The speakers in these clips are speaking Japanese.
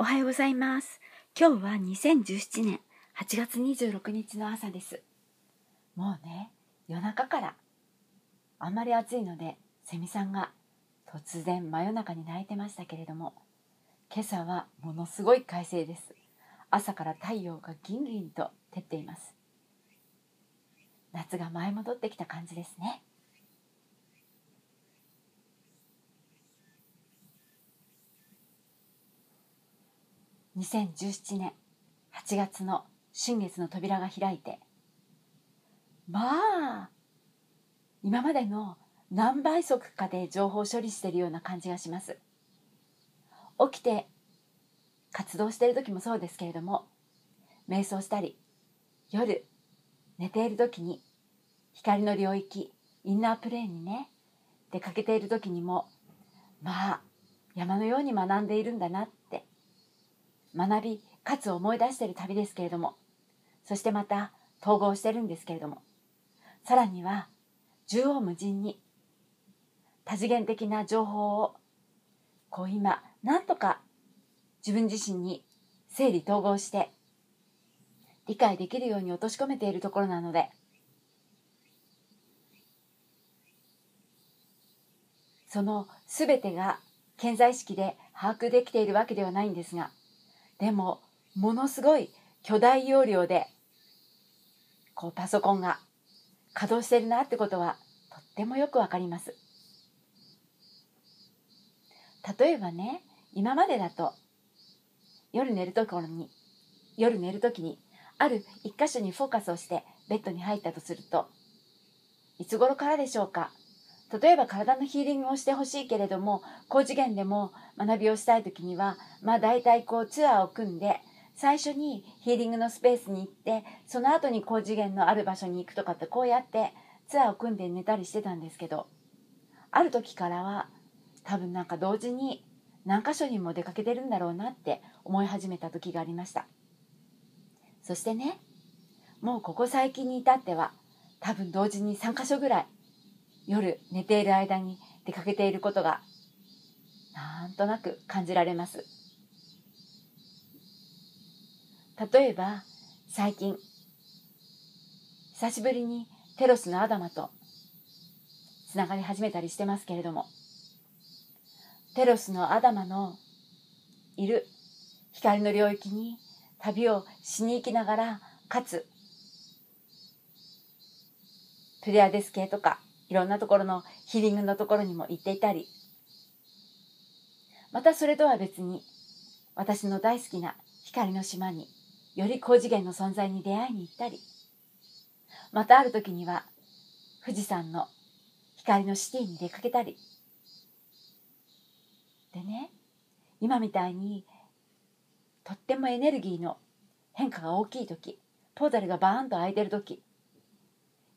おはようございます。今日は2017年8月26日の朝です。もうね、夜中からあんまり暑いので、セミさんが突然真夜中に鳴いてましたけれども、今朝はものすごい快晴です。朝から太陽がギンギンと照っています。夏が舞い戻ってきた感じですね。2017年8月の新月の扉が開いてまあ今までの何倍速かで情報処理しているような感じがします。起きて活動している時もそうですけれども瞑想したり夜寝ている時に光の領域インナープレーンにね出かけている時にもまあ山のように学んでいるんだなって学びかつ思い出している旅ですけれどもそしてまた統合してるんですけれどもさらには縦横無尽に多次元的な情報をこう今なんとか自分自身に整理統合して理解できるように落とし込めているところなのでその全てが健在意識で把握できているわけではないんですがでもものすごい巨大容量でこうパソコンが稼働してるなってことはとってもよくわかります。例えばね今までだと夜寝るところに夜寝る時にある一箇所にフォーカスをしてベッドに入ったとするといつ頃からでしょうか？例えば体のヒーリングをしてほしいけれども高次元でも学びをしたい時にはまあ大体こうツアーを組んで最初にヒーリングのスペースに行ってその後に高次元のある場所に行くとかってこうやってツアーを組んで寝たりしてたんですけどある時からは多分なんか同時に何箇所にも出かけてるんだろうなって思い始めた時がありました。そしてねもうここ最近に至っては多分同時に3箇所ぐらい夜寝ている間に出かけていることがなんとなく感じられます。例えば最近久しぶりにテロスのアダマとつながり始めたりしてますけれどもテロスのアダマのいる光の領域に旅をしに行きながらかつプレアデス系とかいろんなところのヒーリングのところにも行っていたり。またそれとは別に私の大好きな光の島により高次元の存在に出会いに行ったり。またある時には富士山の光のシティに出かけたり。でね今みたいにとってもエネルギーの変化が大きい時ポータルがバーンと開いてる時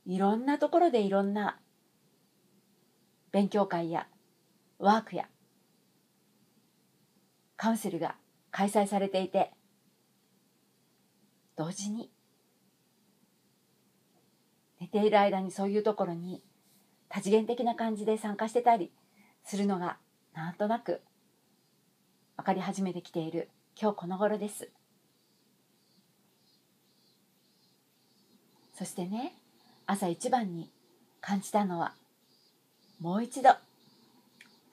いろんなところでいろんな勉強会やワークやカウンセルが開催されていて同時に寝ている間にそういうところに多次元的な感じで参加してたりするのがなんとなく分かり始めてきている今日この頃です。そしてね朝一番に感じたのはもう一度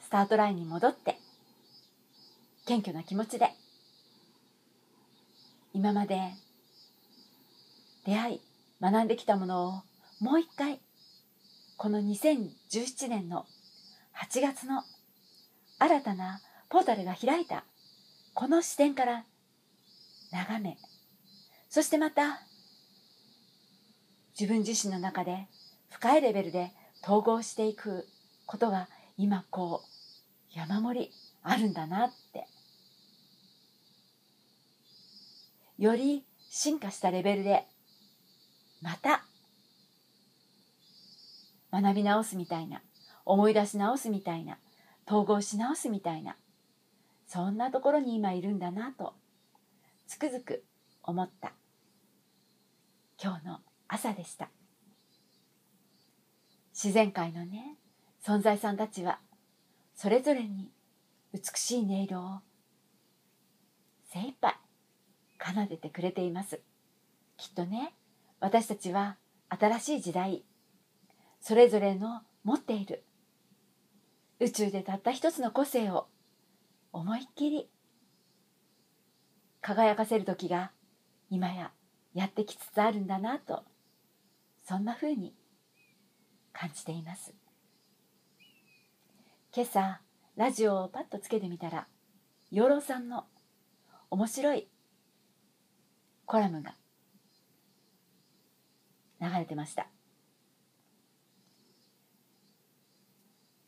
スタートラインに戻って謙虚な気持ちで今まで出会い学んできたものをもう一回この2017年の8月の新たなポータルが開いたこの視点から眺めそしてまた自分自身の中で深いレベルで統合していくことが今こう山盛りあるんだなって。より進化したレベルでまた学び直すみたいな思い出し直すみたいな統合し直すみたいなそんなところに今いるんだなとつくづく思った。今日の朝でした。自然界のね存在さんたちはそれぞれに美しい音色を精一杯奏でてくれています。きっとね私たちは新しい時代それぞれの持っている。宇宙でたった一つの個性を思いっきり輝かせる時が今ややってきつつあるんだなとそんなふうに感じています今朝ラジオをパッとつけてみたら養老さんの面白いコラムが流れてました。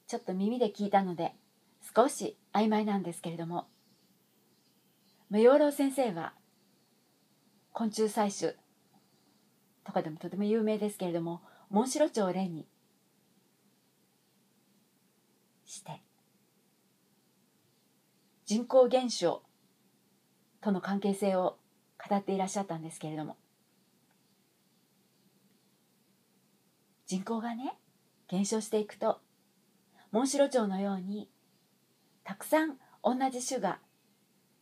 ちょっと耳で聞いたので少し曖昧なんですけれども養老先生は昆虫採取とかでもとても有名ですけれどもモンシロチョウを例にして人口減少との関係性を語っていらっしゃったんですけれども。人口がね減少していくとモンシロチョウのようにたくさん同じ種が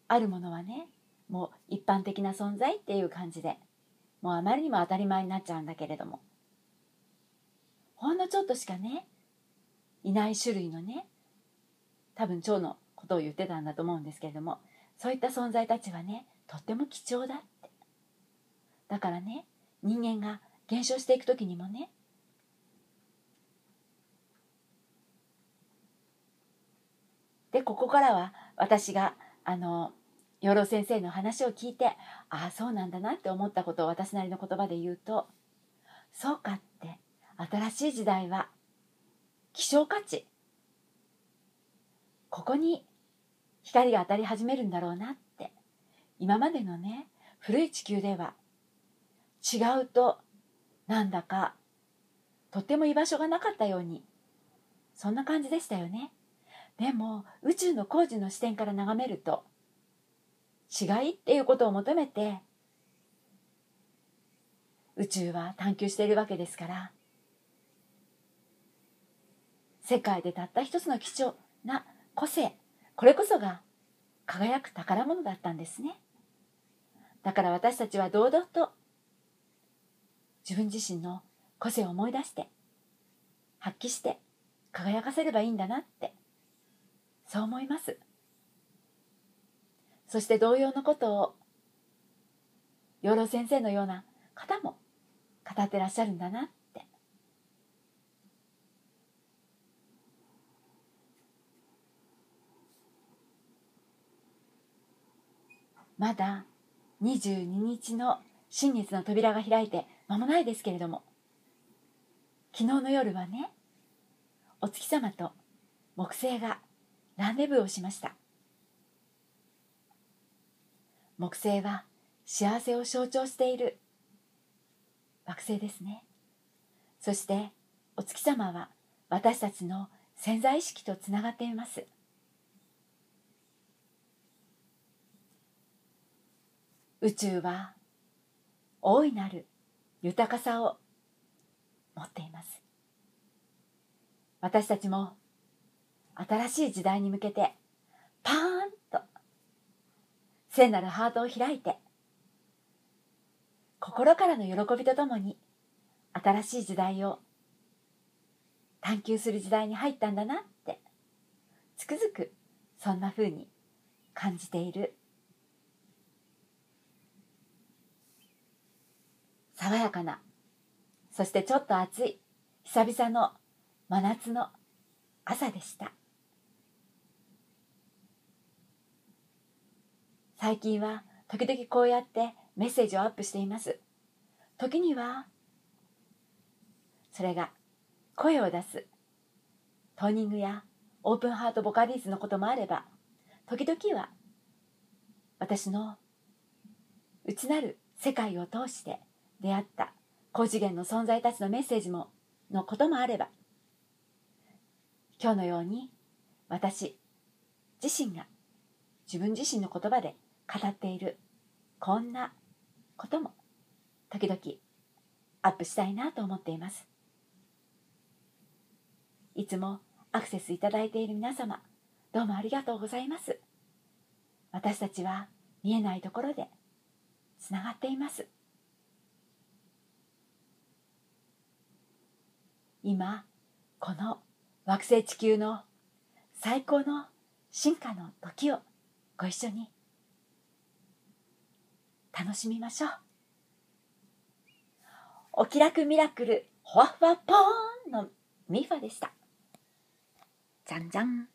あるものはねもう一般的な存在っていう感じでもうあまりにも当たり前になっちゃうんだけれども。ほんのちょっとしかねいない種類のね多分蝶のことを言ってたんだと思うんですけれどもそういった存在たちはねとっても貴重だって。だからね人間が減少していく時にもねでここからは私があの養老先生の話を聞いてああそうなんだなって思ったことを私なりの言葉で言うとそうかって新しい時代は希少価値ここに光が当たり始めるんだろうなって今までのね古い地球では違うとなんだかとっても居場所がなかったようにそんな感じでしたよね。でも宇宙の工事の視点から眺めると違いっていうことを求めて宇宙は探求しているわけですから世界でたった一つの貴重な個性。これこそが輝く宝物だったんですね。だから私たちは堂々と自分自身の個性を思い出して発揮して輝かせればいいんだなってそう思います。そして同様のことを養老先生のような方も語ってらっしゃるんだなってまだ22日の新月の扉が開いて間もないですけれども昨日の夜はねお月様と木星がランデブーをしました。木星は幸せを象徴している惑星ですね。そしてお月様は私たちの潜在意識とつながっています。宇宙は大いなる豊かさを持っています。私たちも新しい時代に向けてパーンと聖なるハートを開いて心からの喜びとともに新しい時代を探求する時代に入ったんだなってつくづくそんなふうに感じている爽やかな。そしてちょっと暑い。久々の真夏の朝でした。最近は時々こうやってメッセージをアップしています。時にはそれが声を出す。トーニングやオープンハートボカリーズのこともあれば時々は私の内なる世界を通して出会った。高次元の存在たちのメッセージものこともあれば。今日のように私自身が自分自身の言葉で語っているこんなことも時々アップしたいなと思っています。いつもアクセスいただいている皆様どうもありがとうございます。私たちは見えないところでつながっています。今この惑星地球の最高の進化の時をご一緒に楽しみましょう。お気楽ミラクルほわふわポーンのミファでした。じゃんじゃん。